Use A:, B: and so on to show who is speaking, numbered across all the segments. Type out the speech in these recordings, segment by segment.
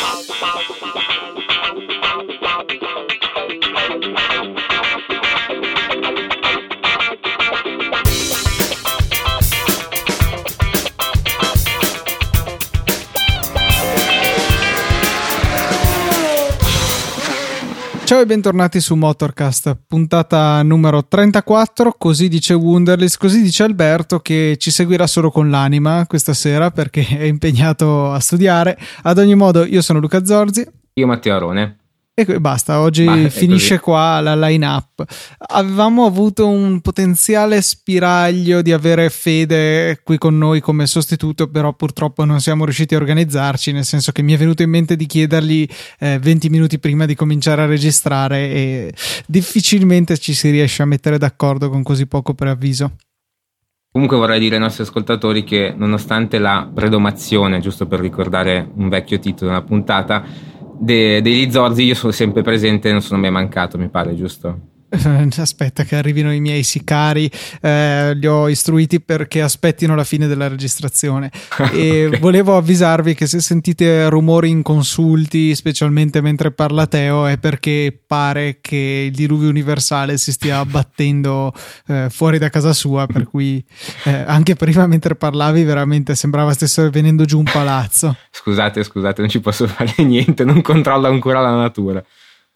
A: pau, pau, pau. E bentornati su Motorcast, puntata numero 34, così dice Wunderlist, così dice Alberto che ci seguirà solo con l'anima questa sera perché è impegnato a studiare. Ad ogni modo io sono Luca Zorzi.
B: Io Matteo Arone.
A: E basta, oggi Ma finisce qua la line-up. Avevamo avuto un potenziale spiraglio di avere Fede qui con noi come sostituto, però purtroppo non siamo riusciti a organizzarci, nel senso che mi è venuto in mente di chiedergli eh, 20 minuti prima di cominciare a registrare e difficilmente ci si riesce a mettere d'accordo con così poco preavviso.
B: Comunque vorrei dire ai nostri ascoltatori che nonostante la predomazione, giusto per ricordare un vecchio titolo della puntata, de, degli Zorzi io sono sempre presente, non sono mai mancato, mi pare, giusto?
A: Aspetta che arrivino i miei sicari, eh, li ho istruiti perché aspettino la fine della registrazione. e okay. volevo avvisarvi che se sentite rumori inconsulti, specialmente mentre parla Teo, è perché pare che il diluvio universale si stia abbattendo eh, fuori da casa sua. Per cui eh, anche prima, mentre parlavi, veramente sembrava stesse venendo giù un palazzo.
B: Scusate, scusate, non ci posso fare niente, non controllo ancora la natura.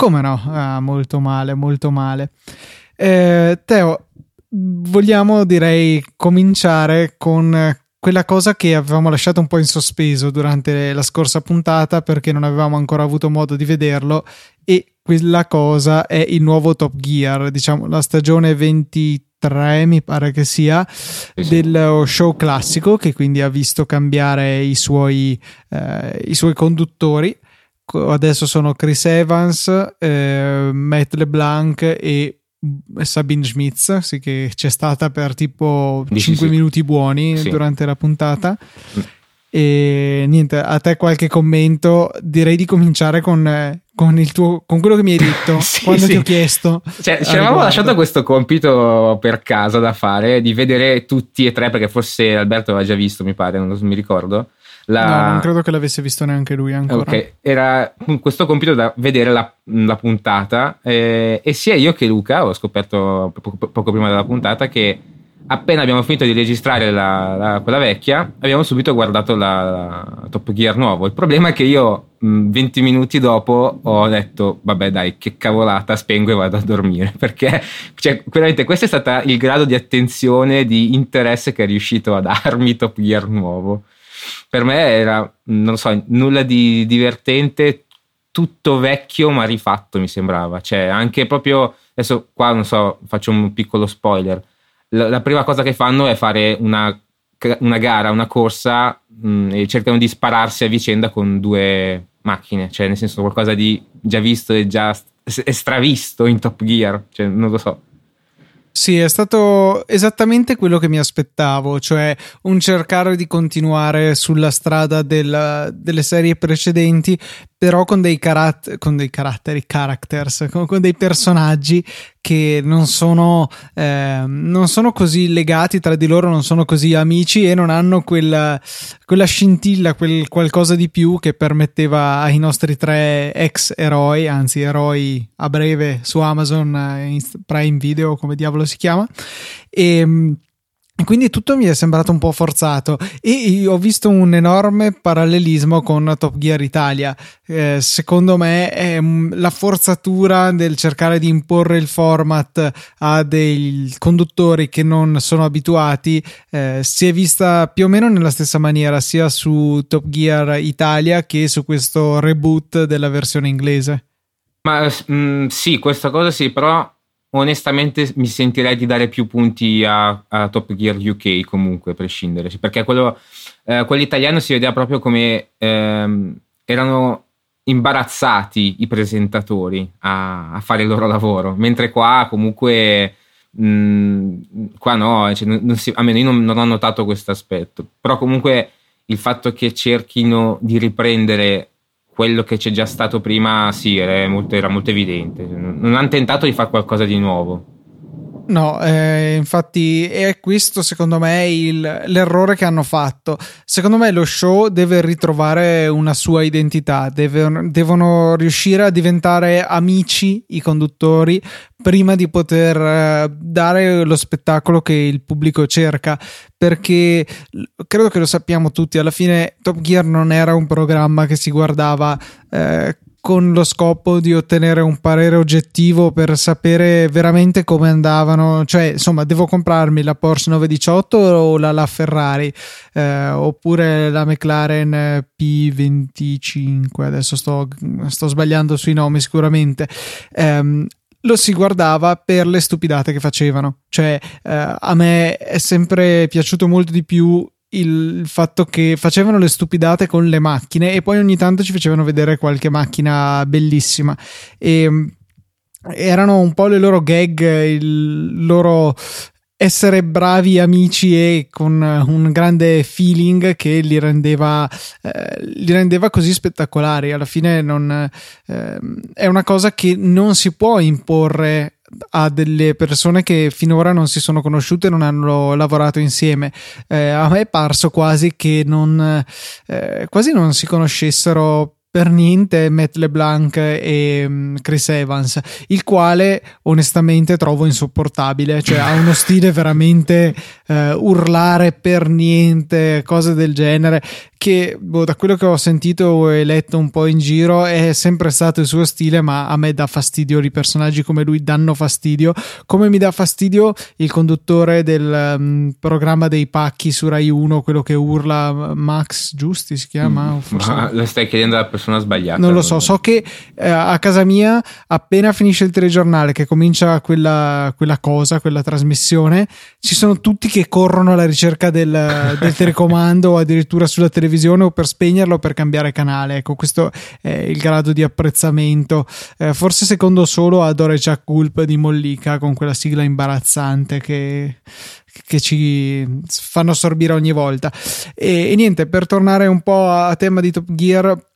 A: Come no? Ah, molto male, molto male. Eh, Teo, vogliamo direi cominciare con quella cosa che avevamo lasciato un po' in sospeso durante la scorsa puntata perché non avevamo ancora avuto modo di vederlo e quella cosa è il nuovo Top Gear, diciamo la stagione 23 mi pare che sia del show classico che quindi ha visto cambiare i suoi, eh, i suoi conduttori adesso sono Chris Evans, eh, Matt LeBlanc e Sabine Schmitz, sì, che c'è stata per tipo Dici 5 sì. minuti buoni sì. durante la puntata. Mm. E niente, a te qualche commento? Direi di cominciare con, con, il tuo, con quello che mi hai detto sì, quando sì. ti ho chiesto.
B: Cioè, ci avevamo lasciato questo compito per casa da fare di vedere tutti e tre, perché forse Alberto aveva già visto, mi pare, non mi ricordo
A: la... No, non credo che l'avesse visto neanche lui ancora.
B: Ok, era questo compito da vedere la, la puntata eh, e sia io che Luca ho scoperto poco, poco, prima della puntata che appena abbiamo finito di registrare la, la, quella vecchia abbiamo subito guardato la, Top Gear nuovo. Il problema è che io mh, 20 minuti dopo ho detto vabbè dai che cavolata spengo e vado a dormire perché cioè, veramente questo è stato il grado di attenzione, di interesse che è riuscito a darmi Top Gear nuovo per me era, non so, nulla di divertente, tutto vecchio ma rifatto mi sembrava. Cioè, anche proprio, adesso qua non so, faccio un piccolo spoiler. La, la prima cosa che fanno è fare una, una gara, una corsa mh, e cercano di spararsi a vicenda con due macchine, cioè nel senso qualcosa di già visto e già stravisto in Top Gear, cioè non lo so.
A: Sì, è stato esattamente quello che mi aspettavo, cioè un cercare di continuare sulla strada del, delle serie precedenti, però con dei, carat- con dei caratteri, characters, con, con, dei personaggi che non sono, eh, non sono così legati tra di loro, non sono così amici e non hanno quella, quella scintilla, quel qualcosa di più che permetteva ai nostri tre ex eroi, anzi eroi a breve su Amazon eh, Prime Video, come diavolo si chiama, e quindi tutto mi è sembrato un po' forzato e ho visto un enorme parallelismo con Top Gear Italia. Eh, secondo me è la forzatura del cercare di imporre il format a dei conduttori che non sono abituati eh, si è vista più o meno nella stessa maniera sia su Top Gear Italia che su questo reboot della versione inglese.
B: Ma mh, mm, sì, questa cosa sì, però onestamente mi sentirei di dare più punti a, a Top Gear UK comunque, a prescindere, perché quello, eh, italiano si vedeva proprio come ehm, erano imbarazzati i presentatori a, a, fare il loro lavoro, mentre qua comunque mh, qua no, cioè non, non si, almeno io non, non ho notato questo aspetto, però comunque il fatto che cerchino di riprendere quello che c'è già stato prima sì, era molto, era molto evidente. Non hanno tentato di fare qualcosa di nuovo.
A: No, eh, infatti è questo secondo me il, l'errore che hanno fatto. Secondo me lo show deve ritrovare una sua identità, deve, devono riuscire a diventare amici i conduttori prima di poter eh, dare lo spettacolo che il pubblico cerca, perché credo che lo sappiamo tutti, alla fine Top Gear non era un programma che si guardava eh, con lo scopo di ottenere un parere oggettivo per sapere veramente come andavano, cioè insomma devo comprarmi la Porsche 918 o la, la Ferrari eh, oppure la McLaren P25, adesso sto, sto sbagliando sui nomi sicuramente. Um, lo si guardava per le stupidate che facevano. Cioè, eh, a me è sempre piaciuto molto di più il fatto che facevano le stupidate con le macchine e poi ogni tanto ci facevano vedere qualche macchina bellissima e mm, erano un po' le loro gag, il loro essere bravi amici e con un grande feeling che li rendeva, eh, li rendeva così spettacolari. Alla fine non, eh, è una cosa che non si può imporre a delle persone che finora non si sono conosciute non hanno lavorato insieme. Eh, a me è parso quasi che non, eh, quasi non si conoscessero per niente Matt LeBlanc e mm, Chris Evans, il quale onestamente trovo insopportabile, cioè ha uno stile veramente uh, urlare per niente, cose del genere che boh, da quello che ho sentito e letto un po' in giro è sempre stato il suo stile, ma a me dà fastidio, i personaggi come lui danno fastidio, come mi dà fastidio il conduttore del um, programma dei pacchi su Rai 1, quello che urla Max Giusti si chiama? Mm,
B: forse... Ma lo stai chiedendo alla persona sbagliata.
A: Non lo so, so che eh, a casa mia appena finisce il telegiornale che comincia quella, quella, cosa, quella trasmissione, ci sono tutti che corrono alla ricerca del, del telecomando o addirittura sulla televisione televisione o per spegnerlo o per cambiare canale. Ecco, questo è il grado di apprezzamento. Eh, forse secondo solo a Dore Jack Gulp di Mollica con quella sigla imbarazzante che, che ci fanno assorbire ogni volta. E, e, niente, per tornare un po' a tema di Top Gear,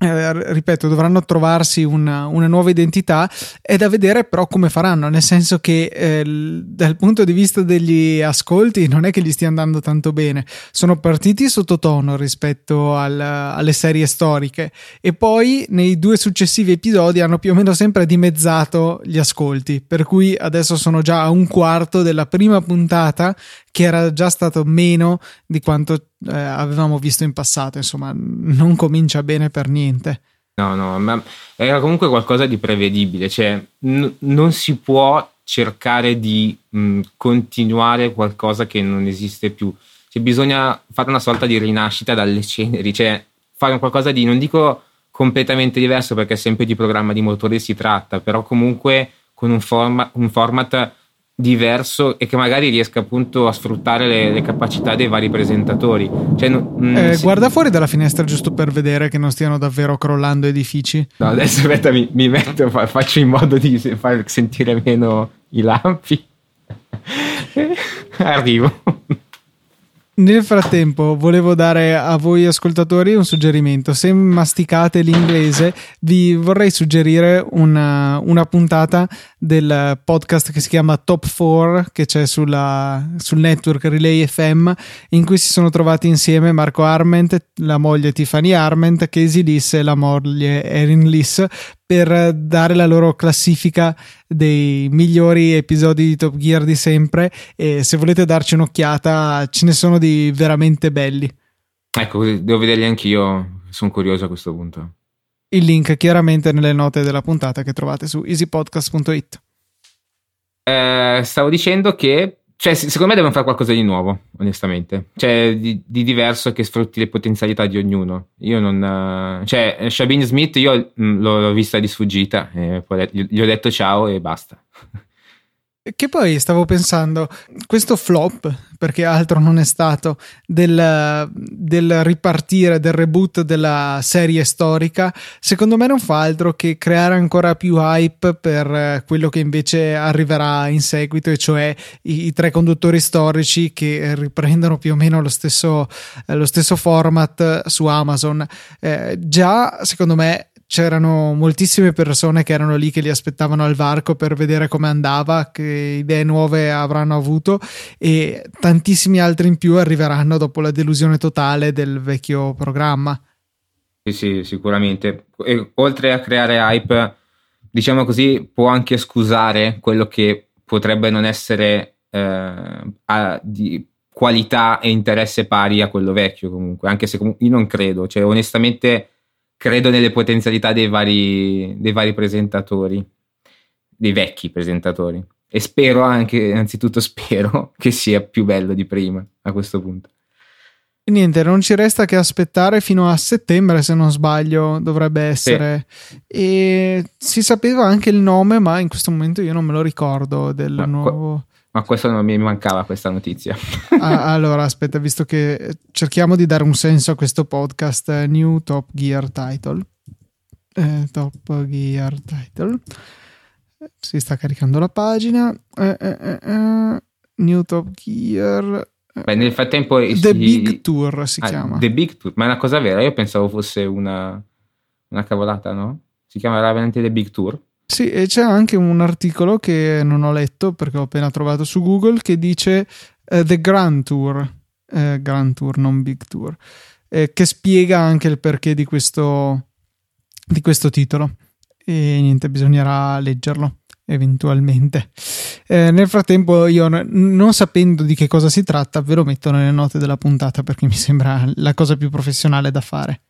A: eh, ripeto, dovranno trovarsi una, una, nuova identità. È da vedere però come faranno, nel senso che eh, dal punto di vista degli ascolti non è che gli stia andando tanto bene. Sono partiti sottotono rispetto al, alle serie storiche e poi nei due successivi episodi hanno più o meno sempre dimezzato gli ascolti, per cui adesso sono già a un quarto della prima puntata che era già stato meno di quanto eh, avevamo visto in passato. Insomma, non comincia bene per niente.
B: No, no, ma era comunque qualcosa di prevedibile, cioè n- non si può cercare di mh, continuare qualcosa che non esiste più. Cioè, bisogna fare una sorta di rinascita dalle ceneri, cioè fare qualcosa di, non dico completamente diverso perché sempre di programma di motori si tratta, però comunque con un, forma, un format diverso e che magari riesca appunto a sfruttare le, le capacità dei vari presentatori. Cioè, mh,
A: mm, eh, si... Guarda fuori dalla finestra giusto per vedere che non stiano davvero crollando edifici.
B: No, adesso aspetta, mi, mi metto, faccio in modo di far sentire meno i lampi. Arrivo.
A: Nel frattempo, volevo dare a voi ascoltatori un suggerimento. Se masticate l'inglese, vi vorrei suggerire una, una puntata del podcast che si chiama Top 4, che c'è sulla, sul network Relay FM, in cui si sono trovati insieme Marco Arment, la moglie Tiffany Arment, Casey Liss e la moglie Erin Liss per dare la loro classifica dei migliori episodi di Top Gear di sempre e se volete darci un'occhiata ce ne sono di veramente belli.
B: Ecco, devo vederli anch'io, sono curioso a questo punto.
A: Il link chiaramente nelle note della puntata che trovate su easypodcast.it.
B: Eh, stavo dicendo che cioè, secondo me devono fare qualcosa di nuovo, onestamente. Cioè, di, di, diverso che sfrutti le potenzialità di ognuno. Io non. Cioè, Shabin Smith, io mh, l'ho, l'ho, vista di sfuggita, e poi gli ho detto ciao e basta.
A: Che poi stavo pensando, questo flop, perché altro non è stato, del, del, ripartire, del reboot della serie storica, secondo me non fa altro che creare ancora più hype per quello che invece arriverà in seguito, e cioè i, i tre conduttori storici che riprendono più o meno lo stesso, lo stesso format su Amazon. Eh, già, secondo me, c'erano moltissime persone che erano lì che li aspettavano al varco per vedere come andava, che idee nuove avranno avuto e tantissimi altri in più arriveranno dopo la delusione totale del vecchio programma.
B: Sì, sì, sicuramente. E, oltre a creare hype, diciamo così, può anche scusare quello che potrebbe non essere eh, a, di qualità e interesse pari a quello vecchio comunque, anche se comunque io non credo, cioè onestamente credo nelle potenzialità dei vari, dei vari presentatori, dei vecchi presentatori. E spero anche, innanzitutto spero, che sia più bello di prima a questo punto.
A: Niente, non ci resta che aspettare fino a settembre, se non sbaglio, dovrebbe essere. Sì. E si sapeva anche il nome, ma in questo momento io non me lo ricordo del ma nuovo.
B: Ma questo non mi mancava questa notizia.
A: ah, allora, aspetta, visto che cerchiamo di dare un senso a questo podcast, eh, New Top Gear Title. Eh, top Gear Title. Si sta caricando la pagina. Eh, eh, eh New Top Gear.
B: Beh, nel frattempo.
A: The si... Big Tour si ah, chiama.
B: The Big Tour, ma è una cosa vera. Io pensavo fosse una, una cavolata, no? Si chiama veramente The Big Tour.
A: Sì, e c'è anche un articolo che non ho letto perché ho appena trovato su Google che dice uh, The Grand Tour, uh, Grand Tour, non Big Tour, eh, che spiega anche il perché di questo, di questo titolo. E niente, bisognerà leggerlo eventualmente. Eh, nel frattempo, io non sapendo di che cosa si tratta, ve lo metto nelle note della puntata perché mi sembra la cosa più professionale da fare.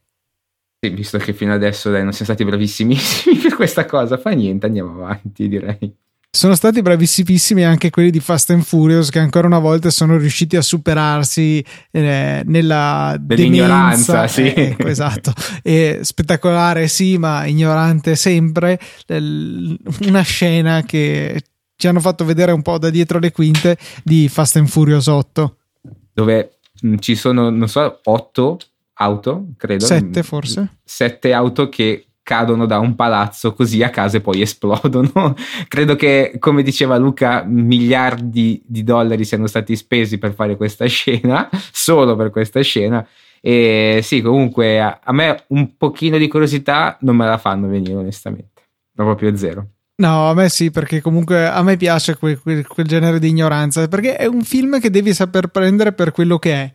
B: Sì, visto che fino adesso dai, non siamo stati bravissimissimi per questa cosa, fa niente, andiamo avanti, direi.
A: Sono stati bravissimissimi anche quelli di Fast and Furious che ancora una volta sono riusciti a superarsi eh, nella
B: dell'ignoranza, demenza.
A: sì. Eh, ecco, esatto. E spettacolare, sì, ma ignorante sempre. Una scena che ci hanno fatto vedere un po' da dietro le quinte di Fast and Furious 8.
B: Dove mm, ci sono, non so, 8 auto, credo.
A: Sette forse.
B: Sette auto che cadono da un palazzo così a casa e poi esplodono. credo che, come diceva Luca, miliardi di dollari siano stati spesi per fare questa scena, solo per questa scena. E sì, comunque a, a me un pochino di curiosità non me la fanno venire, onestamente. Proprio zero.
A: No, a me sì, perché comunque a me piace quel, quel, quel, genere di ignoranza, perché è un film che devi saper prendere per quello che è.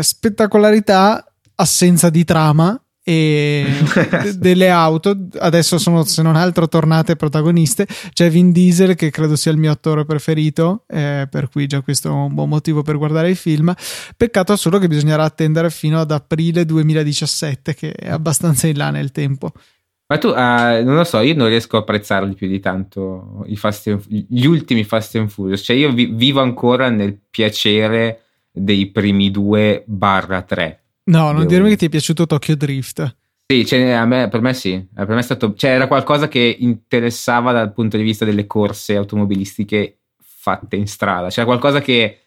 A: Spettacolarità assenza di trama e delle auto adesso sono se non altro tornate protagoniste c'è Vin Diesel che credo sia il mio attore preferito eh, per cui già questo è un buon motivo per guardare il film peccato solo che bisognerà attendere fino ad aprile 2017 che è abbastanza in là nel tempo
B: ma tu, uh, non lo so, io non riesco a apprezzarli più di tanto and, gli ultimi Fast and Furious. Cioè, io vi, vivo ancora nel piacere dei primi due barra tre.
A: No, non dirmi che ti è piaciuto Tokyo Drift.
B: Sì, cioè, me, per me sì, eh, per me è stato, cioè, era qualcosa che interessava dal punto di vista delle corse automobilistiche fatte in strada, cioè qualcosa che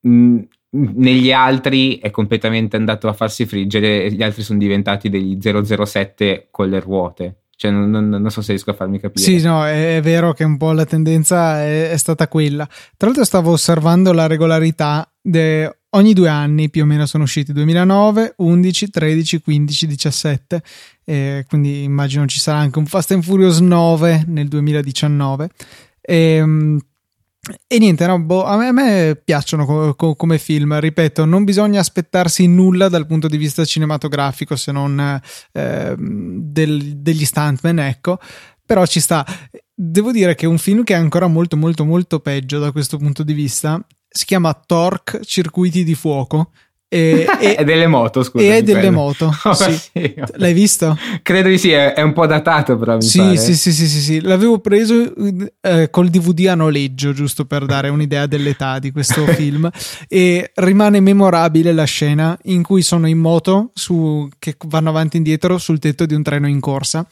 B: mh, negli altri è completamente andato a farsi friggere e gli altri sono diventati degli 007 con le ruote. Cioè, non, non, non, so se riesco a farmi capire.
A: Sì, no, è, è vero che un po' la tendenza è, è, stata quella. Tra l'altro, stavo osservando la regolarità de, ogni due anni più o meno sono usciti 2009, 11, 13, 15, 17 eh, quindi immagino ci sarà anche un Fast and Furious 9 nel 2019 e, ehm, e niente, no, boh, a, me, a, me, piacciono co- co- come film, ripeto, non bisogna aspettarsi nulla dal punto di vista cinematografico se non eh, del, degli stuntman, ecco, però ci sta. Devo dire che è un film che è ancora molto molto molto peggio da questo punto di vista si chiama Torque Circuiti di Fuoco.
B: E, e, è delle moto, scusa.
A: E è delle quello. moto. Oh, sì. Sì. L'hai visto?
B: Credo di sì, è, è un po' datato, però.
A: sì, sì, sì, sì, sì, sì. L'avevo preso eh, col DVD a noleggio, giusto per dare un'idea dell'età di questo film. E rimane memorabile la scena in cui sono in moto su, che vanno avanti e indietro sul tetto di un treno in corsa.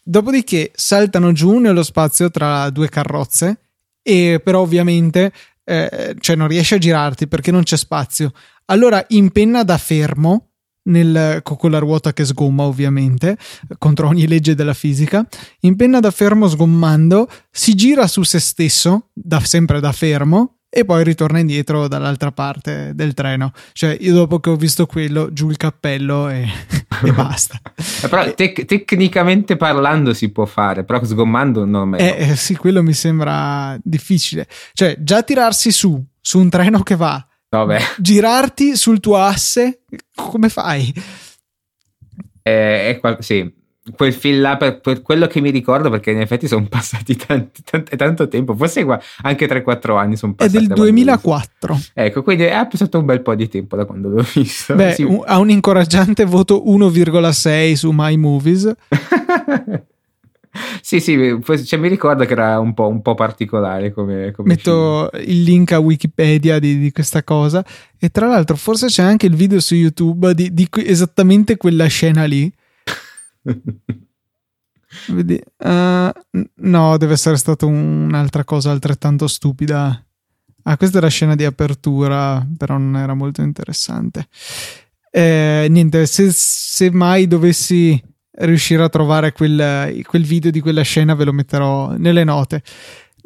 A: Dopodiché saltano giù nello spazio tra due carrozze. E però ovviamente eh, cioè non riesci a girarti perché non c'è spazio. Allora impenna da fermo nel, con la ruota che sgomma ovviamente contro ogni legge della fisica impenna da fermo sgommando si gira su se stesso da, sempre da fermo e poi ritorna indietro dall'altra parte del treno. Cioè, io dopo che ho visto quello, giù il cappello e, e basta.
B: però tec- tecnicamente parlando si può fare, però sgommando non
A: è. Eh, eh, sì, quello mi sembra difficile. Cioè, già tirarsi su, su un treno che va,
B: Vabbè.
A: girarti sul tuo asse, come fai?
B: Eh, è qual- sì, quel film là per, per, quello che mi ricordo perché in effetti sono passati tanti, tanti, tanto tempo forse anche 3-4 anni sono passati
A: è del 2004
B: ecco quindi è passato un bel po' di tempo da quando l'ho visto.
A: Beh, sì. un, ha un incoraggiante voto 1,6 su My Movies.
B: Sì sì cioè, mi ricordo che era un po', un po particolare come, come
A: metto
B: film.
A: il link a Wikipedia di, di, questa cosa. E tra l'altro forse c'è anche il video su YouTube di, di esattamente quella scena lì Vedi, uh, no, deve essere stata un'altra cosa altrettanto stupida. Ah, questa è la scena di apertura, però non era molto interessante. Eh, niente, se, se, mai dovessi riuscire a trovare quel, quel video di quella scena, ve lo metterò nelle note.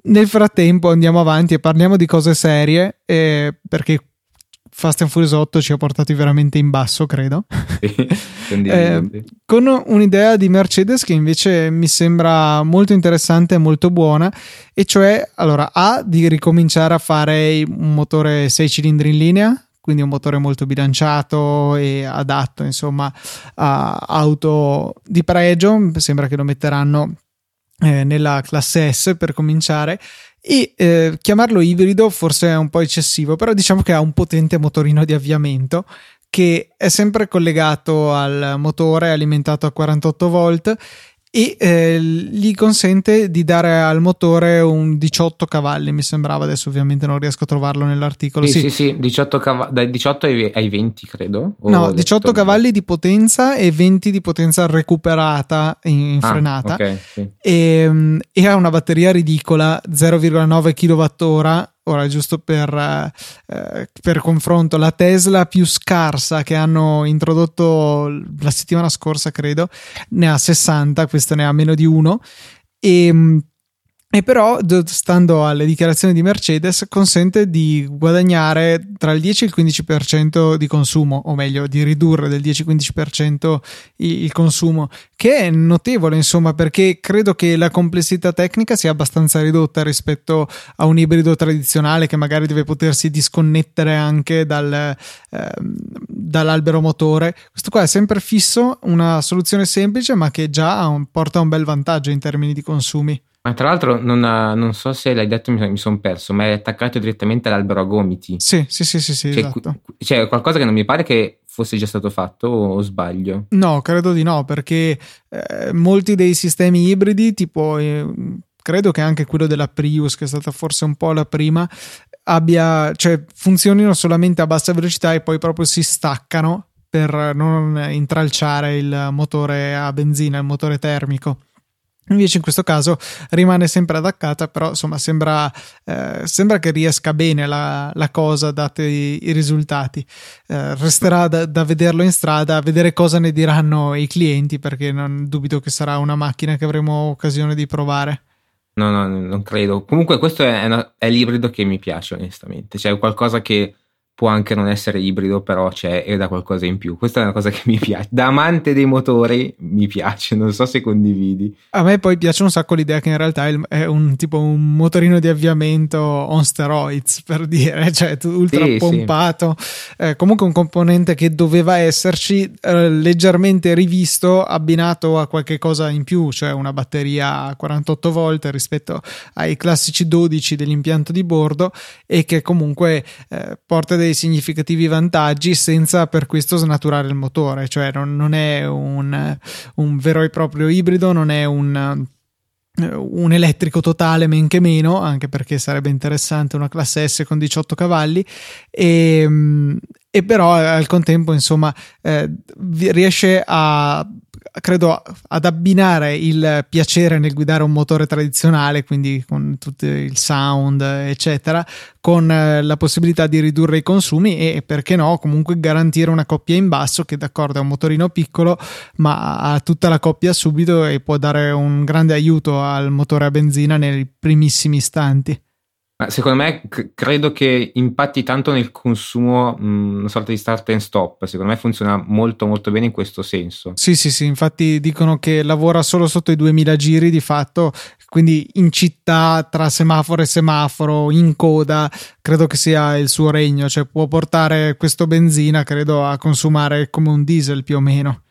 A: Nel frattempo andiamo avanti e parliamo di cose serie, eh, perché Fast and Furious 8 ci ha portati veramente in basso, credo. eh, con un'idea di Mercedes che invece mi sembra molto interessante e molto buona, e cioè, allora, A, di ricominciare a fare un motore 6 cilindri in linea, quindi un motore molto bilanciato e adatto, insomma, a auto di pregio. Sembra che lo metteranno eh, nella classe S per cominciare e eh, chiamarlo ibrido forse è un po' eccessivo, però diciamo che ha un potente motorino di avviamento che è sempre collegato al motore alimentato a 48 volt e eh, gli consente di dare al motore un 18 cavalli mi sembrava. Adesso ovviamente non riesco a trovarlo nell'articolo
B: sì sì. sì, sì 18 cav- dai 18 ai 20 credo
A: no 18 cavalli di potenza e 20 di potenza recuperata in, ah, frenata.
B: okay, sì.
A: e, e, ha una batteria ridicola 0,9 kWh Ora, giusto per, eh, per, confronto, la Tesla più scarsa che hanno introdotto la settimana scorsa, credo, ne ha 60, questa ne ha meno di uno. E e però, stando alle dichiarazioni di Mercedes, consente di guadagnare tra il 10 e il 15% di consumo, o meglio, di ridurre del 10-15% il consumo, che è notevole, insomma, perché credo che la complessità tecnica sia abbastanza ridotta rispetto a un ibrido tradizionale che magari deve potersi disconnettere anche dal, eh, dall'albero motore. Questo qua è sempre fisso, una soluzione semplice, ma che già un, porta un bel vantaggio in termini di consumi.
B: Ma tra l'altro non, ha, non, so se l'hai detto, mi, mi sono perso, ma è attaccato direttamente all'albero a gomiti.
A: Sì, sì, sì, sì, sì
B: cioè,
A: esatto.
B: Cioè, qualcosa che non mi pare che fosse già stato fatto o sbaglio?
A: No, credo di no, perché eh, molti dei sistemi ibridi, tipo eh, credo che anche quello della Prius, che è stata forse un po' la prima, abbia, cioè funzionino solamente a bassa velocità e poi proprio si staccano per non intralciare il motore a benzina, il motore termico. Invece in questo caso rimane sempre attaccata, però insomma sembra, eh, sembra che riesca bene la, la cosa dati i, i risultati. Eh, resterà da, da, vederlo in strada, a vedere cosa ne diranno i clienti, perché non dubito che sarà una macchina che avremo occasione di provare.
B: No, no, non credo. Comunque questo è, una, è l'ibrido che mi piace onestamente, cioè qualcosa che può anche non essere ibrido, però c'è e da qualcosa in più. Questa è una cosa che mi piace. Da amante dei motori mi piace, non so se condividi.
A: A me poi piace un sacco l'idea che in realtà è un tipo un motorino di avviamento on steroids, per dire, cioè ultra sì, pompato. Sì. Eh, comunque un componente che doveva esserci eh, leggermente rivisto, abbinato a qualche cosa in più, cioè una batteria a 48 volt rispetto ai classici 12 dell'impianto di bordo e che comunque eh, porta dei dei significativi vantaggi senza per questo snaturare il motore, cioè non, non è un, un, vero e proprio ibrido, non è un, un elettrico totale men che meno, anche perché sarebbe interessante una classe S con 18 cavalli. E, e però al contempo insomma eh, riesce a credo ad abbinare il piacere nel guidare un motore tradizionale, quindi con tutto il sound, eccetera, con eh, la possibilità di ridurre i consumi e perché no, comunque garantire una coppia in basso che d'accordo è un motorino piccolo, ma ha tutta la coppia subito e può dare un grande aiuto al motore a benzina nei primissimi istanti.
B: Secondo me c- credo che impatti tanto nel consumo, mh, una sorta di start and stop. Secondo me funziona molto molto bene in questo senso.
A: Sì, sì, sì, infatti dicono che lavora solo sotto i 2000 giri di fatto, quindi in città tra semaforo e semaforo, in coda, credo che sia il suo regno, cioè può portare questo benzina, credo, a consumare come un diesel più o meno.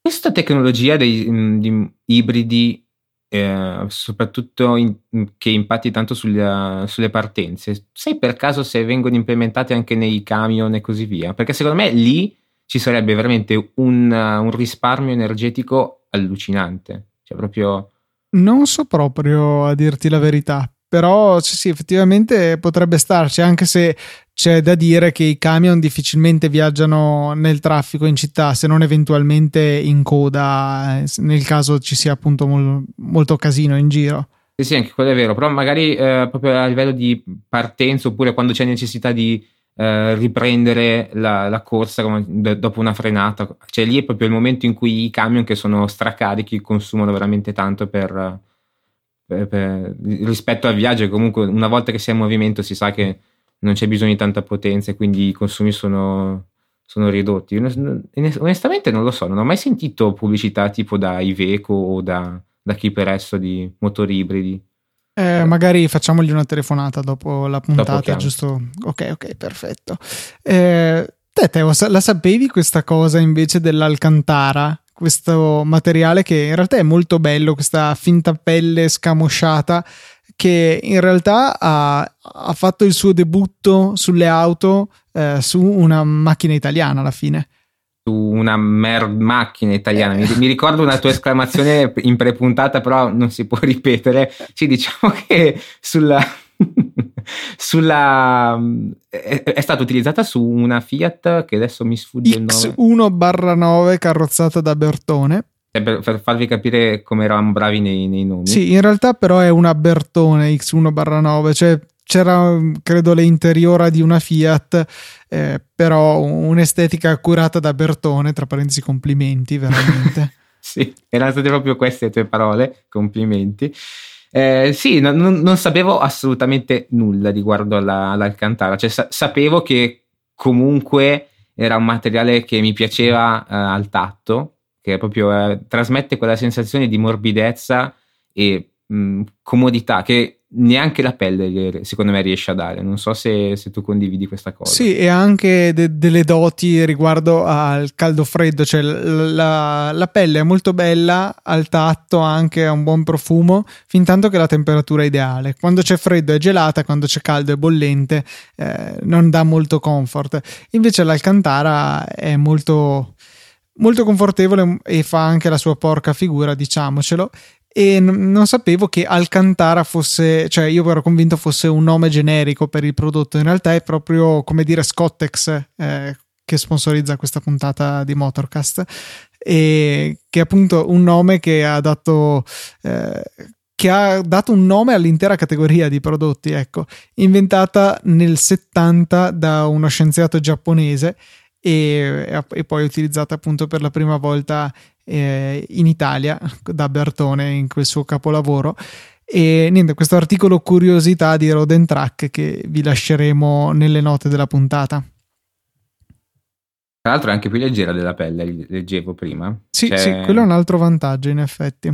B: Questa tecnologia dei mh, ibridi eh, soprattutto in, che impatti tanto sulle, sulle, partenze. Sai per caso se vengono implementate anche nei camion e così via? Perché secondo me lì ci sarebbe veramente un, un risparmio energetico allucinante. Cioè proprio...
A: Non so proprio a dirti la verità, però sì, sì, effettivamente potrebbe starci, anche se c'è da dire che i camion difficilmente viaggiano nel traffico in città, se non eventualmente in coda, eh, nel caso ci sia appunto mol- molto casino in giro.
B: Sì, sì, anche quello è vero, però magari eh, proprio a livello di partenza oppure quando c'è necessità di eh, riprendere la, la corsa come, d- dopo una frenata, cioè lì è proprio il momento in cui i camion che sono stracarichi consumano veramente tanto per per, per, rispetto al viaggio, comunque una volta che sei in movimento si sa che non c'è bisogno di tanta potenza e quindi i consumi sono, sono ridotti. Onestamente non lo so, non ho mai sentito pubblicità tipo da Iveco o da, da chi per esso di motori ibridi.
A: Eh, magari facciamogli una telefonata dopo la puntata, dopo giusto? Ok, ok, perfetto. Eh, te, Teo, la sapevi questa cosa invece dell'Alcantara? Questo materiale che in realtà è molto bello, questa finta pelle scamosciata che in realtà ha, ha fatto il suo debutto sulle auto eh, su una macchina italiana alla fine
B: su una mer- macchina italiana. Mi, mi, ricordo una tua esclamazione in prepuntata, però non si può ripetere. Sì, diciamo che sulla, sulla è, è, stata utilizzata su una Fiat che adesso mi sfugge il
A: nome. X1-9 carrozzata da Bertone.
B: Per, farvi capire come eravamo bravi nei, nei, nomi.
A: Sì, in realtà però è una Bertone X1-9, cioè c'era credo l'interiora di una Fiat, eh, però un'estetica curata da Bertone, tra parentesi complimenti, veramente.
B: sì, erano state proprio queste le tue parole, complimenti. Eh, sì, non, non, sapevo assolutamente nulla riguardo alla, all'Alcantara, cioè sa- sapevo che comunque era un materiale che mi piaceva eh, al tatto, che proprio eh, trasmette quella sensazione di morbidezza e mh, comodità che neanche la pelle secondo me riesce a dare. Non so se, se tu condividi questa cosa.
A: Sì e anche de- delle doti riguardo al caldo freddo cioè la, la, pelle è molto bella al tatto anche ha un buon profumo fin tanto che la temperatura è ideale. Quando c'è freddo è gelata quando c'è caldo è bollente eh, non dà molto comfort. Invece l'Alcantara è molto molto confortevole e fa anche la sua porca figura diciamocelo e n- non sapevo che Alcantara fosse, cioè io ero convinto fosse un nome generico per il prodotto, in realtà è proprio come dire Scottex eh, che sponsorizza questa puntata di Motorcast. E che è appunto un nome che ha dato eh, che ha dato un nome all'intera categoria di prodotti, ecco, inventata nel 70 da uno scienziato giapponese e, e poi utilizzata appunto per la prima volta eh, in Italia da Bertone in quel suo capolavoro. E niente, questo articolo curiosità di Roden Track che vi lasceremo nelle note della puntata.
B: Tra l'altro è anche più leggera della pelle, leggevo prima.
A: Sì, cioè... sì, quello è un altro vantaggio in effetti.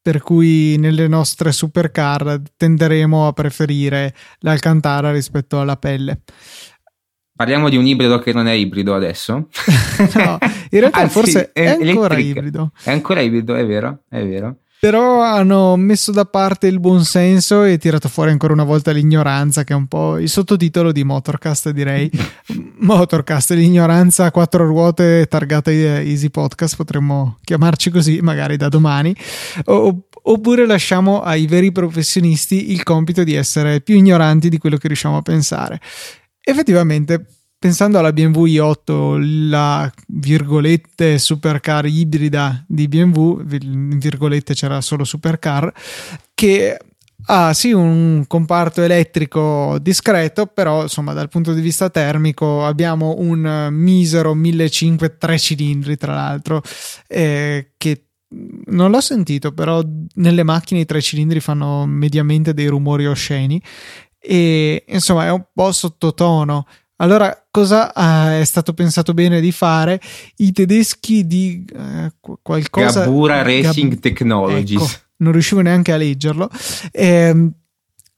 A: Per cui nelle nostre supercar tenderemo a preferire l'Alcantara rispetto alla pelle.
B: Parliamo di un ibrido che non è ibrido adesso.
A: no, in realtà Anzi, forse è, è ancora ibrido.
B: È ancora ibrido, è vero, è vero.
A: Però hanno messo da parte il buonsenso e tirato fuori ancora una volta l'ignoranza, che è un po' il sottotitolo di Motorcast, direi. Motorcast, l'ignoranza a quattro ruote targata Easy Podcast, potremmo chiamarci così magari da domani. O, oppure lasciamo ai veri professionisti il compito di essere più ignoranti di quello che riusciamo a pensare. Effettivamente, pensando alla BMW i8, la virgolette supercar ibrida di BMW, in virgolette c'era solo supercar, che ha sì un comparto elettrico discreto, però insomma dal punto di vista termico abbiamo un misero 1500 3 cilindri tra l'altro eh, che non l'ho sentito, però nelle macchine i tre cilindri fanno mediamente dei rumori osceni e insomma è un po' sottotono. Allora, cosa uh, è stato pensato bene di fare? I tedeschi di uh, qualcosa.
B: Gabura Racing Gab- Technologies.
A: Ecco, non riuscivo neanche a leggerlo. Eh,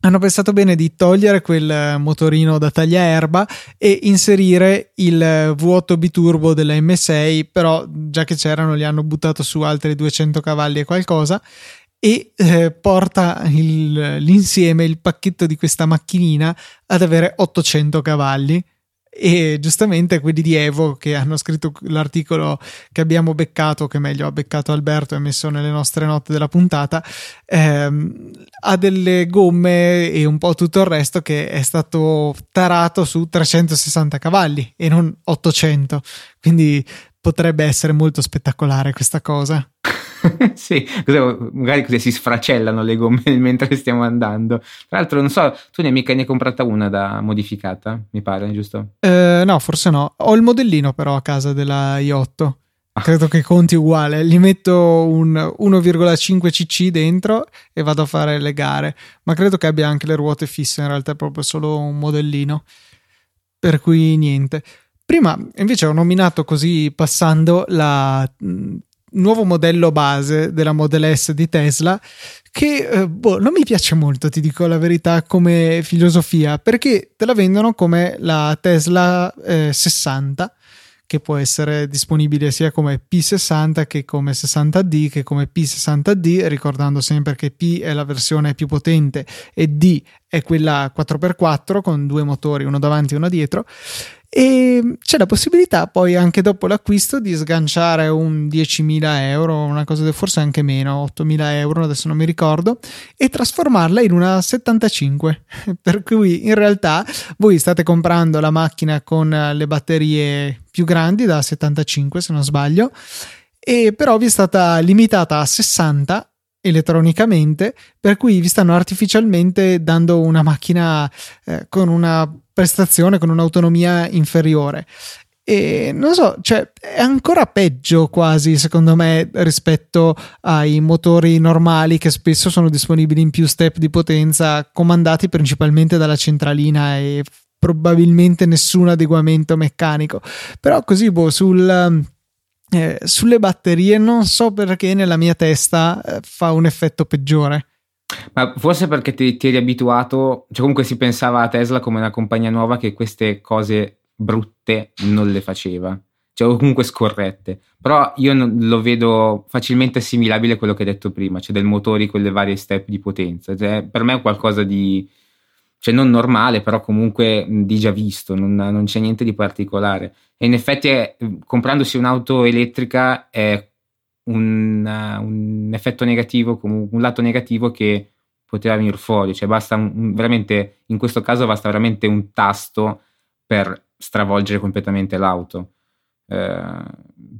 A: hanno pensato bene di togliere quel motorino da tagliaerba e inserire il V8 biturbo della M6, però già che c'erano li hanno buttato su altri 200 cavalli e qualcosa e eh, porta il, l'insieme, il pacchetto di questa macchinina ad avere 800 cavalli e giustamente quelli di Evo che hanno scritto l'articolo che abbiamo beccato, che meglio ha beccato Alberto e messo nelle nostre note della puntata, ehm, ha delle gomme e un po' tutto il resto che è stato tarato su 360 cavalli e non 800, quindi potrebbe essere molto spettacolare questa cosa.
B: sì, magari così si sfracellano le gomme mentre stiamo andando. Tra l'altro, non so, tu ne hai mica ne hai comprata una da modificata, mi pare, giusto?
A: Eh, no, forse no. Ho il modellino però a casa della i8. Ah. Credo che conti uguale. Gli metto un 1,5 cc dentro e vado a fare le gare. Ma credo che abbia anche le ruote fisse, in realtà è proprio solo un modellino. Per cui niente. Prima invece ho nominato così passando la nuovo modello base della Model S di Tesla che eh, boh, non mi piace molto, ti dico la verità, come filosofia, perché te la vendono come la Tesla eh, 60 che può essere disponibile sia come P60 che come 60D che come P60D, ricordando sempre che P è la versione più potente e D è quella 4x4 con due motori, uno davanti e uno dietro e c'è la possibilità poi anche dopo l'acquisto di sganciare un 10.000 euro, una cosa forse anche meno, 8.000 euro, adesso non mi ricordo, e trasformarla in una 75. Per cui in realtà voi state comprando la macchina con le batterie più grandi da 75 se non sbaglio, e però vi è stata limitata a 60 elettronicamente, per cui vi stanno artificialmente dando una macchina eh, con una prestazione, con un'autonomia inferiore. E non so, cioè è ancora peggio quasi secondo me rispetto ai motori normali che spesso sono disponibili in più step di potenza, comandati principalmente dalla centralina e probabilmente nessun adeguamento meccanico. Però così, boh, sul eh, sulle batterie non so perché nella mia testa eh, fa un effetto peggiore.
B: Ma forse perché ti, ti eri abituato, cioè comunque si pensava a Tesla come una compagnia nuova che queste cose brutte non le faceva, cioè comunque scorrette. Però io non, lo vedo facilmente assimilabile a quello che hai detto prima, cioè del motori con le varie step di potenza. Cioè, per me è qualcosa di, cioè non normale, però comunque di già visto, non, non c'è niente di particolare. E in effetti è, comprandosi un'auto elettrica è un, un, effetto negativo, un lato negativo che poteva venire fuori, cioè basta un, veramente, in questo caso basta veramente un tasto per stravolgere completamente l'auto. Eh,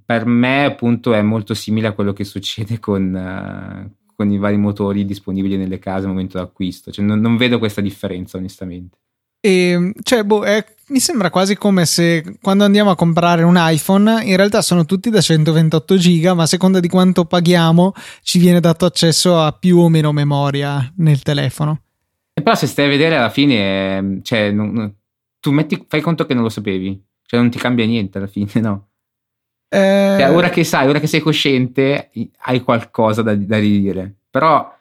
B: per me appunto è molto simile a quello che succede con, uh, con i vari motori disponibili nelle case al momento d'acquisto, cioè non, non vedo questa differenza onestamente.
A: E, cioè, boh, è, mi sembra quasi come se quando andiamo a comprare un iPhone, in realtà sono tutti da 128 giga, ma a seconda di quanto paghiamo ci viene dato accesso a più o meno memoria nel telefono.
B: E però se stai a vedere alla fine, cioè, non, tu metti, fai conto che non lo sapevi, cioè non ti cambia niente alla fine, no? Eh... Cioè, ora che sai, ora che sei cosciente, hai qualcosa da, da ridire. Però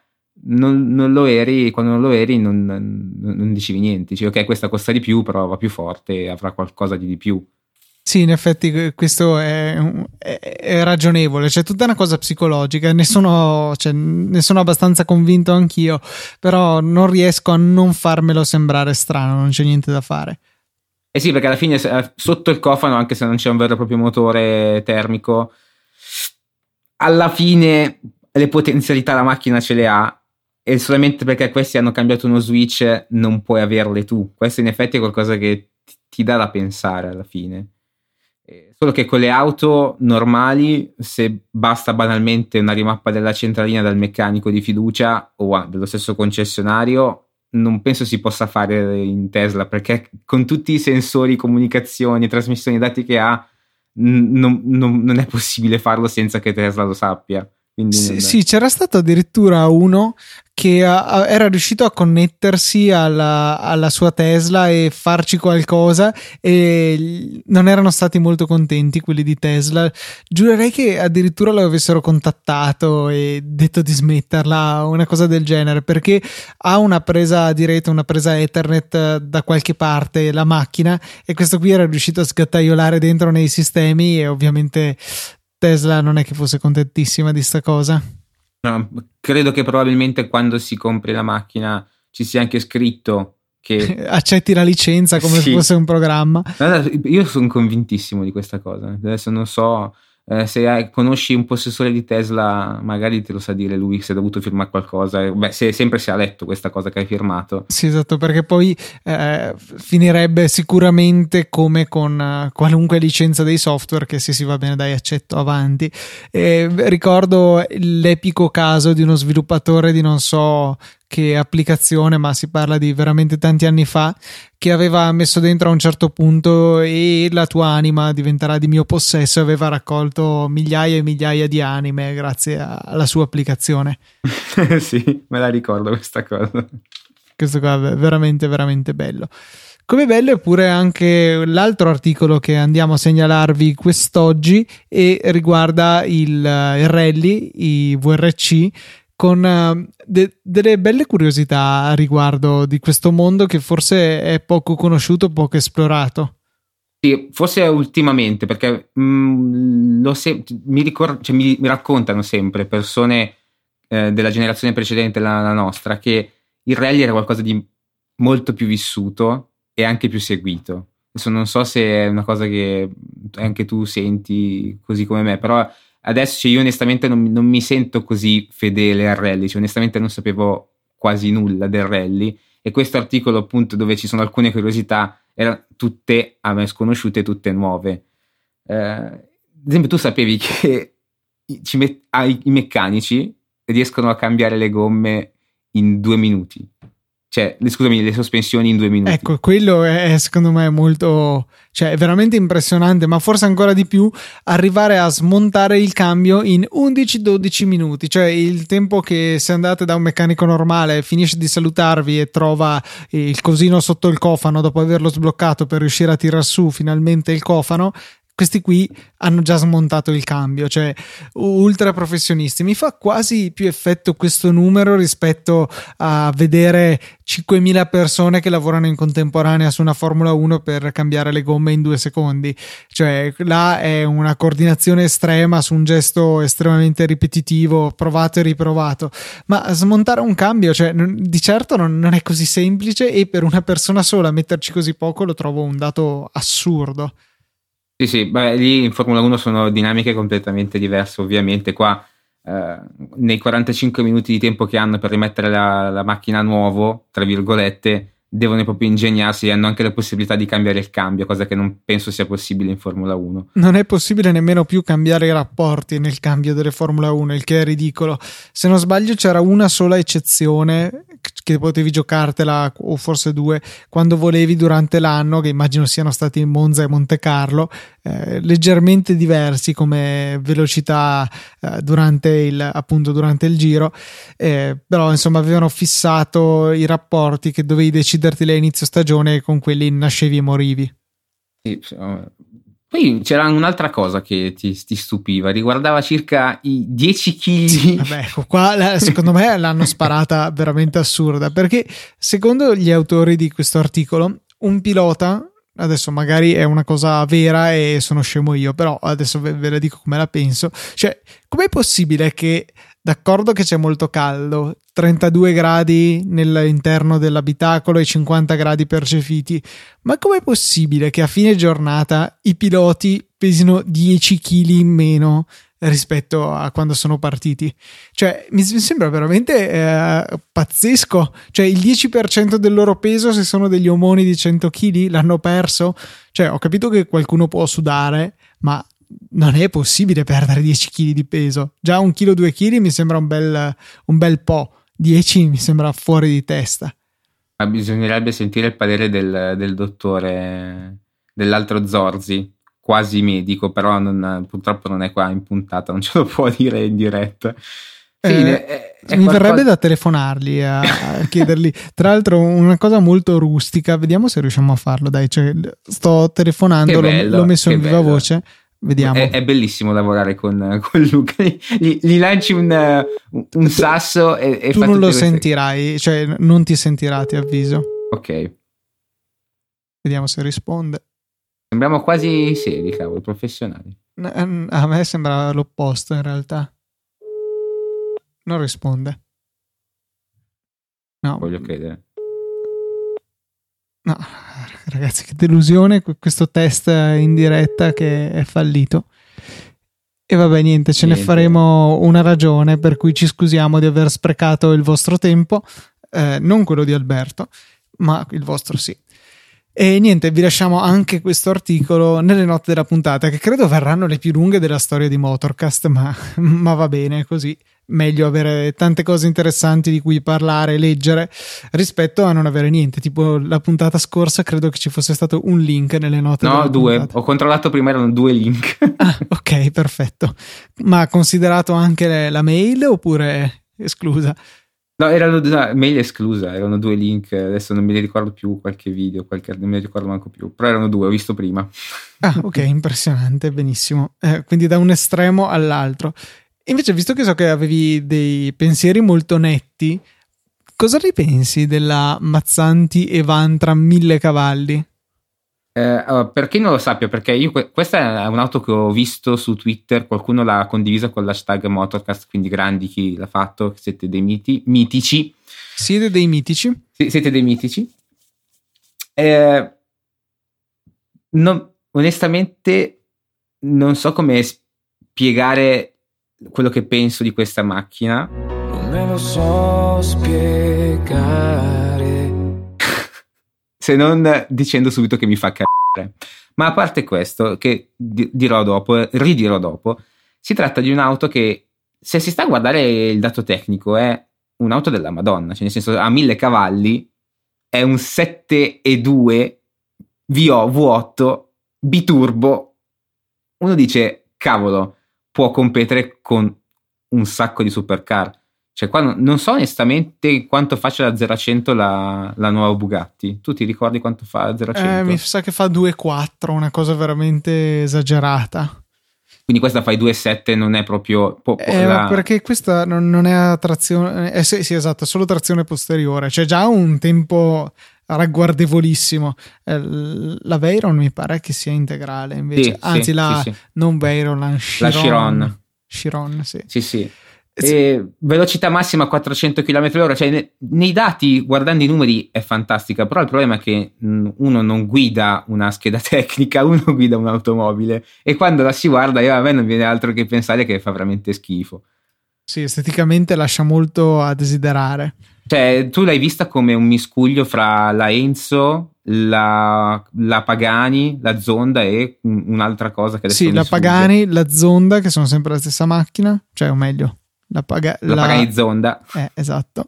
B: non, non, lo eri, quando non lo eri non, non, dicevi niente, dicevi ok questa costa di più però va più forte avrà qualcosa di di più.
A: Sì, in effetti questo è, è, è, ragionevole, c'è tutta una cosa psicologica, ne sono, cioè, ne sono, abbastanza convinto anch'io, però non riesco a non farmelo sembrare strano, non c'è niente da fare.
B: Eh sì, perché alla fine sotto il cofano, anche se non c'è un vero e proprio motore termico, alla fine le potenzialità la macchina ce le ha e solamente perché questi hanno cambiato uno switch non puoi averle tu. Questo in effetti è qualcosa che ti dà da pensare alla fine. Solo che con le auto normali, se basta banalmente una rimappa della centralina dal meccanico di fiducia o dello stesso concessionario, non penso si possa fare in Tesla perché con tutti i sensori, comunicazioni, trasmissioni dati che ha, non, non, non è possibile farlo senza che Tesla lo sappia.
A: Sì, sì, c'era stato addirittura uno che a, era riuscito a connettersi alla, alla, sua Tesla e farci qualcosa e non erano stati molto contenti quelli di Tesla. Giurerei che addirittura lo avessero contattato e detto di smetterla, una cosa del genere, perché ha una presa di rete, una presa Ethernet da qualche parte la macchina e questo qui era riuscito a sgattaiolare dentro nei sistemi e ovviamente Tesla non è che fosse contentissima di sta cosa.
B: No, credo che probabilmente quando si compri la macchina ci sia anche scritto che
A: accetti la licenza come sì. se fosse un programma.
B: Io sono convintissimo di questa cosa. Adesso non so eh, se hai, conosci un possessore di Tesla, magari te lo sa dire lui se ha dovuto firmare qualcosa. Beh, se, sempre se ha letto questa cosa che hai firmato.
A: Sì, esatto, perché poi eh, finirebbe sicuramente come con uh, qualunque licenza dei software che se si va bene dai accetto avanti. E ricordo l'epico caso di uno sviluppatore di non so che applicazione, ma si parla di veramente tanti anni fa, che aveva messo dentro a un certo punto e la tua anima diventerà di mio possesso aveva raccolto migliaia e migliaia di anime grazie alla sua applicazione.
B: sì, me la ricordo questa cosa.
A: Questo qua è veramente, veramente bello. Come bello è pure anche l'altro articolo che andiamo a segnalarvi quest'oggi e riguarda il, il rally, i VRC con uh, de- delle belle curiosità a riguardo di questo mondo che forse è poco conosciuto, poco esplorato.
B: Sì, forse ultimamente, perché mh, mm, se- mi, ricor- cioè, mi, mi, raccontano sempre persone eh, della generazione precedente alla nostra che il rally era qualcosa di molto più vissuto e anche più seguito. Adesso non so se è una cosa che anche tu senti così come me, però adesso cioè, io onestamente non, non, mi sento così fedele al rally, cioè, onestamente non sapevo quasi nulla del rally e questo articolo appunto dove ci sono alcune curiosità erano tutte a me sconosciute, tutte nuove. Eh, ad esempio tu sapevi che met- i meccanici riescono a cambiare le gomme in due minuti cioè, scusami, le sospensioni in due minuti.
A: Ecco, quello è secondo me molto, cioè veramente impressionante, ma forse ancora di più arrivare a smontare il cambio in 11-12 minuti, cioè il tempo che se andate da un meccanico normale finisce di salutarvi e trova il cosino sotto il cofano dopo averlo sbloccato per riuscire a tirar su finalmente il cofano, questi qui hanno già smontato il cambio, cioè ultra professionisti. Mi fa quasi più effetto questo numero rispetto a vedere 5.000 persone che lavorano in contemporanea su una Formula 1 per cambiare le gomme in due secondi. Cioè, là è una coordinazione estrema su un gesto estremamente ripetitivo, provato e riprovato. Ma smontare un cambio, cioè, di certo non, non è così semplice e per una persona sola metterci così poco lo trovo un dato assurdo.
B: Sì, sì, beh, lì in Formula 1 sono dinamiche completamente diverse, ovviamente. Qua eh, nei 45 minuti di tempo che hanno per rimettere la, la macchina a nuovo, tra virgolette, devono proprio ingegnarsi e hanno anche la possibilità di cambiare il cambio, cosa che non penso sia possibile in Formula 1.
A: Non è possibile nemmeno più cambiare i rapporti nel cambio delle Formula 1, il che è ridicolo. Se non sbaglio c'era una sola eccezione che potevi giocartela o forse due quando volevi durante l'anno, che immagino siano stati Monza e Monte Carlo, eh, leggermente diversi come velocità eh, durante il appunto durante il giro, eh, però insomma avevano fissato i rapporti che dovevi deciderti a inizio stagione con quelli nascevi e morivi.
B: Sì, poi c'era un'altra cosa che ti, ti, stupiva, riguardava circa i 10 kg. Sì,
A: vabbè, ecco, qua secondo me l'hanno sparata veramente assurda, perché secondo gli autori di questo articolo, un pilota, adesso magari è una cosa vera e sono scemo io, però adesso ve, ve la dico come la penso, cioè, com'è possibile che d'accordo che c'è molto caldo, 32 gradi nell'interno dell'abitacolo e 50 gradi percepiti, ma com'è possibile che a fine giornata i piloti pesino 10 kg in meno rispetto a quando sono partiti? Cioè, mi sembra veramente eh, pazzesco. Cioè, il 10% del loro peso, se sono degli omoni di 100 kg, l'hanno perso. Cioè, ho capito che qualcuno può sudare, ma non è possibile perdere 10 kg di peso. Già un chilo, due kg mi sembra un bel, un bel po'. 10 mi sembra fuori di testa.
B: Ma bisognerebbe sentire il parere del, del dottore, dell'altro Zorzi. Quasi medico, però non, purtroppo non è qua in puntata, non ce lo può dire in diretta.
A: Sì, eh, è, è mi qualcosa... verrebbe da telefonarli a, a chiedergli. Tra l'altro, una cosa molto rustica. Vediamo se riusciamo a farlo. Dai, cioè, sto telefonando, bello, l'ho, l'ho, messo in viva bello. voce. Vediamo.
B: È, è, bellissimo lavorare con, con Luca. Gli, gli, lanci un, un sasso e, e
A: tu non lo sentirai, cioè non ti sentirà, ti avviso.
B: Ok.
A: Vediamo se risponde.
B: Sembriamo quasi seri, cavolo, professionali.
A: A me sembra l'opposto in realtà. Non risponde.
B: No. Voglio credere.
A: No, ragazzi, che delusione questo test in diretta che è fallito. E vabbè, niente, ce niente. ne faremo una ragione per cui ci scusiamo di aver sprecato il vostro tempo, eh, non quello di Alberto, ma il vostro sì. E niente, vi lasciamo anche questo articolo nelle note della puntata, che credo verranno le più lunghe della storia di Motorcast, ma, ma va bene così. Meglio avere tante cose interessanti di cui parlare e leggere rispetto a non avere niente. Tipo la puntata scorsa, credo che ci fosse stato un link nelle note.
B: No, due. Puntata. Ho controllato prima, erano due link.
A: ah, ok, perfetto. Ma considerato anche la mail oppure esclusa?
B: No, erano no, mail esclusa, erano due link, adesso non me ne ricordo più qualche video, qualche, non me ne ricordo manco più, però erano due, ho visto prima.
A: Ah, ok, impressionante, benissimo. Eh, quindi da un estremo all'altro. Invece, visto che so che avevi dei pensieri molto netti, cosa ripensi della Mazzanti Evantra 1000 cavalli?
B: Eh, per chi non lo sappia, perché io questa è un'auto che ho visto su Twitter, qualcuno l'ha condivisa con l'hashtag Motorcast, quindi grandi chi l'ha fatto, siete dei miti, mitici.
A: Siete dei mitici?
B: S- siete dei mitici. Eh, non, onestamente non so come spiegare quello che penso di questa macchina. Non me lo so spiegare se non dicendo subito che mi fa cagare. Ma a parte questo, che dirò dopo, ridirò dopo, si tratta di un'auto che, se si sta a guardare il dato tecnico, è un'auto della Madonna, cioè nel senso ha mille cavalli, è un 7,2 VO V8 biturbo. Uno dice, cavolo, può competere con un sacco di supercar. Cioè, qua non so onestamente quanto faccia da 0 a 100 la, la nuova Bugatti. Tu ti ricordi quanto fa da 0 a 100?
A: Eh, mi sa che fa 2,4, una cosa veramente esagerata.
B: Quindi questa fai 2,7 non è proprio... Po-
A: eh, la... perché questa non, non è a trazione... Eh, sì, sì, esatto, solo trazione posteriore. C'è già un tempo ragguardevolissimo. Eh, la Veyron mi pare che sia integrale invece. Sì, Anzi, sì, la sì, non Veyron, la Chiron. La Chiron. Chiron, sì.
B: Sì, sì. E velocità massima 400 km/h, cioè ne, nei dati, guardando i numeri, è fantastica, però il problema è che mh, uno non guida una scheda tecnica, uno guida un'automobile e quando la si guarda io, a me non viene altro che pensare che fa veramente schifo.
A: Sì, esteticamente lascia molto a desiderare.
B: Cioè, tu l'hai vista come un miscuglio fra la Enzo, la, la Pagani, la Zonda e un'altra cosa che adesso
A: Sì, la Pagani, la Zonda, che sono sempre la stessa macchina, cioè, o meglio,
B: la, paga- la, la Paganizzonda.
A: Eh, esatto.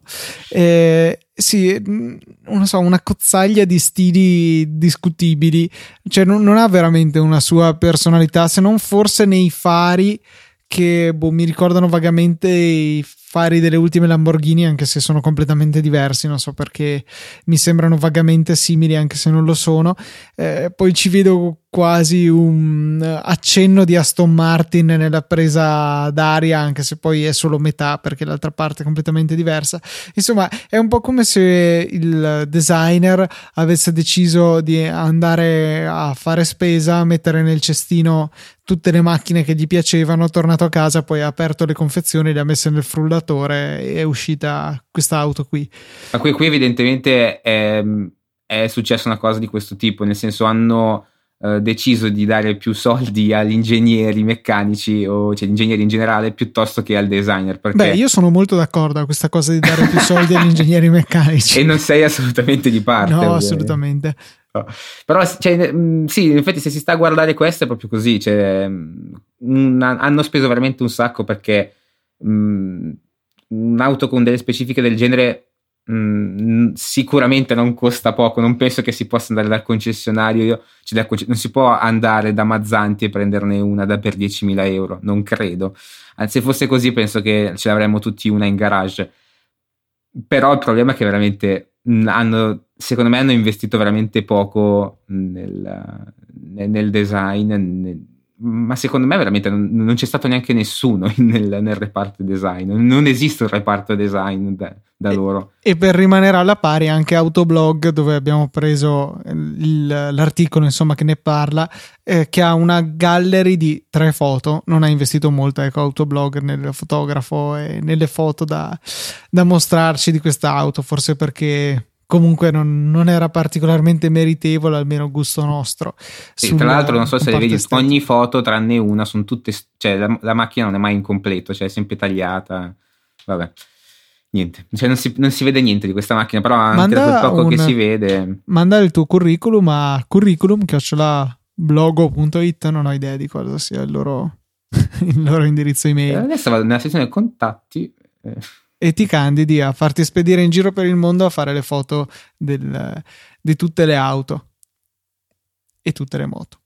A: Eh, sì, non so, una cozzaglia di stili discutibili. Cioè, non, non, ha veramente una sua personalità, se non forse nei fari che boh, mi ricordano vagamente i fari delle ultime Lamborghini, anche se sono completamente diversi, non so perché mi sembrano vagamente simili, anche se non lo sono. Eh, poi ci vedo quasi un accenno di Aston Martin nella presa d'aria, anche se poi è solo metà, perché l'altra parte è completamente diversa. Insomma, è un po' come se il designer avesse deciso di andare a fare spesa, mettere nel cestino tutte le macchine che gli piacevano, tornato a casa, poi ha aperto le confezioni, le ha messe nel frullatore e è uscita questa auto qui.
B: Ma qui, qui evidentemente è, è successa una cosa di questo tipo, nel senso hanno eh, deciso di dare più soldi agli ingegneri meccanici o cioè, agli ingegneri in generale piuttosto che al designer. Perché...
A: Beh, io sono molto d'accordo a questa cosa di dare più soldi agli ingegneri meccanici.
B: E non sei assolutamente di parte.
A: No, ovviamente. assolutamente.
B: Però cioè, mm, sì, in effetti se si sta a guardare questo è proprio così, cioè, mm, una, hanno speso veramente un sacco perché mh, mm, un'auto con delle specifiche del genere Mm, sicuramente non costa poco, non penso che si possa andare dal concessionario, cioè non si può andare da Mazzanti e prenderne una da per 10.000 euro, non credo. Anzi, se fosse così penso che ce l'avremmo tutti una in garage. Però il problema è che veramente hanno, secondo me hanno investito veramente poco nel, nel design, nel, ma secondo me veramente non, non, c'è stato neanche nessuno nel, nel, reparto design, non esiste un reparto design da, da loro.
A: E, per rimanere alla pari anche Autoblog dove abbiamo preso il, l'articolo insomma che ne parla, eh, che ha una gallery di tre foto, non ha investito molto ecco Autoblog nel fotografo e nelle foto da, da mostrarci di questa auto, forse perché comunque non, non, era particolarmente meritevole, almeno gusto nostro.
B: Sì, tra l'altro, non so se le vedi, estetica. ogni foto tranne una sono tutte, cioè la, la, macchina non è mai in completo, cioè è sempre tagliata. Vabbè, niente, cioè non si, non si vede niente di questa macchina, però anche manda da quel poco un, che si vede.
A: Manda il tuo curriculum a curriculum blogo.it, non ho idea di cosa sia il loro, il loro indirizzo email.
B: Eh, adesso vado nella sezione contatti. Eh
A: e ti candidi a farti spedire in giro per il mondo a fare le foto del, di tutte le auto e tutte le moto.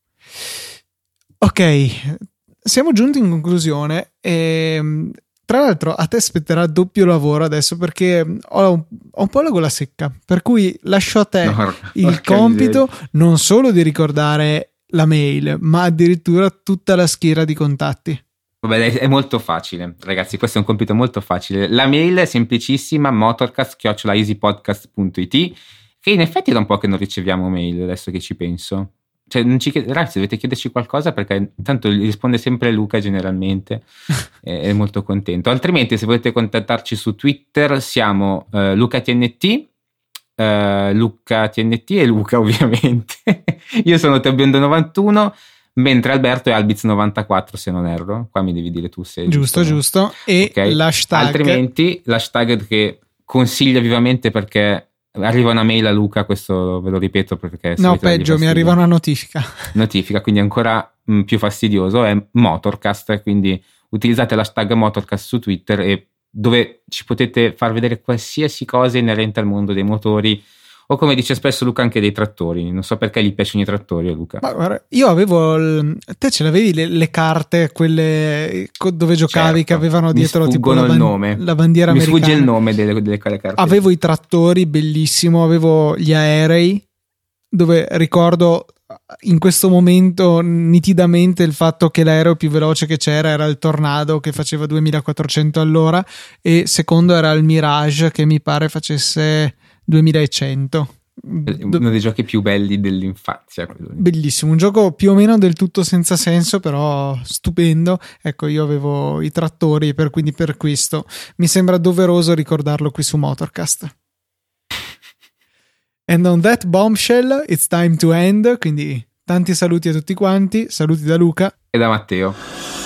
A: Ok, siamo giunti in conclusione e tra l'altro a te spetterà doppio lavoro adesso perché ho un, ho un po' la gola secca, per cui lascio a te no, il compito miseria. non solo di ricordare la mail, ma addirittura tutta la schiera di contatti.
B: Vabbè, è molto facile, ragazzi. Questo è un compito molto facile. La mail è semplicissima: motorcast.easypodcast.it. Che in effetti è da un po' che non riceviamo mail adesso che ci penso. Cioè, non ci, ragazzi, dovete chiederci qualcosa perché tanto risponde sempre Luca generalmente. è molto contento. Altrimenti, se volete contattarci su Twitter, siamo uh, LucaTNT. Uh, Luca TNT e Luca ovviamente io sono Tebiondo91 mentre Alberto è Albiz94 se non erro, qua mi devi dire tu se
A: giusto, giusto, giusto. e okay. l'hashtag
B: altrimenti l'hashtag che consiglio vivamente perché arriva una mail a Luca, questo ve lo ripeto perché
A: no peggio, mi arriva una notifica.
B: Notifica, quindi ancora mh, mm, più fastidioso è Motorcast, quindi utilizzate l'hashtag Motorcast su Twitter e dove ci potete far vedere qualsiasi cosa inerente al mondo dei motori o come dice spesso Luca anche dei trattori. Non so perché gli piacciono i trattori Luca.
A: Ma guarda, io avevo. Il... Te ce l'avevi le, le, carte, quelle dove giocavi certo. che avevano dietro tipo la, ban- la, bandiera
B: Mi
A: americana.
B: Mi sfugge il nome delle, delle, delle carte.
A: Avevo i trattori, bellissimo. Avevo gli aerei, dove ricordo in questo momento nitidamente il fatto che l'aereo più veloce che c'era era il Tornado che faceva 2400 all'ora e secondo era il Mirage che mi pare facesse 2100.
B: Uno dei giochi più belli dell'infanzia.
A: Bellissimo, un gioco più o meno del tutto senza senso, però stupendo. Ecco, io avevo i trattori, per, quindi per questo mi sembra doveroso ricordarlo qui su Motorcast. And on that bombshell, it's time to end. Quindi tanti saluti a tutti quanti, saluti da Luca
B: e da Matteo.